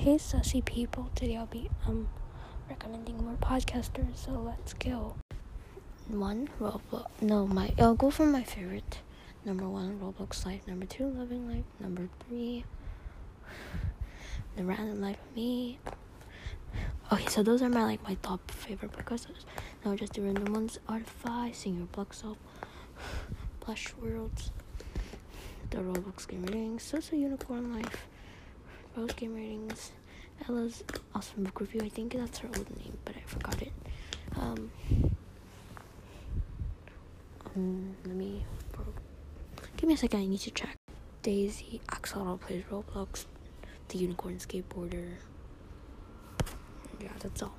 Hey, sussy people. Today I'll be um recommending more podcasters. So let's go. One Roblox. No, my. I'll go for my favorite. Number one, Roblox Life. Number two, Loving Life. Number three, The Random Life of Me. Okay, so those are my like my top favorite podcasters. Now just the random ones: Artify, Sing Your Block Up, Plush Worlds, The Roblox Ratings, Social Unicorn Life, Rose Game Ratings, Ella's Awesome Book Review. I think that's her old name, but I forgot it. Um, um let me. Give me a second. I need to check. Daisy, Axolotl plays Roblox, the Unicorn Skateboarder. Yeah, that's all.